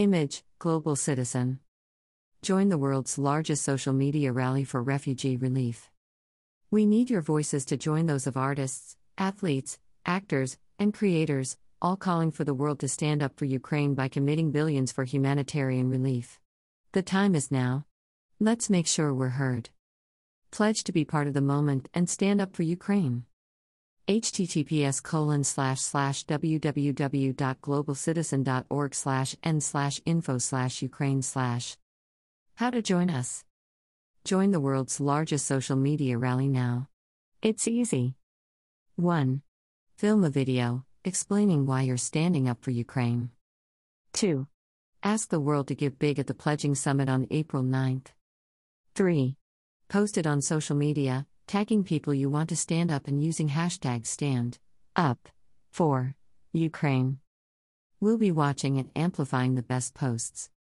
Image Global Citizen. Join the world's largest social media rally for refugee relief. We need your voices to join those of artists, athletes, actors, and creators, all calling for the world to stand up for Ukraine by committing billions for humanitarian relief. The time is now. Let's make sure we're heard. Pledge to be part of the moment and stand up for Ukraine https colon slash slash www.globalcitizen.org slash n slash info slash ukraine slash. How to join us. Join the world's largest social media rally now. It's easy. 1 film a video explaining why you're standing up for ukraine. 2 ask the world to give big at the pledging summit on april 9th 3 post it on social media tagging people you want to stand up and using hashtag stand up for Ukraine. We'll be watching and amplifying the best posts.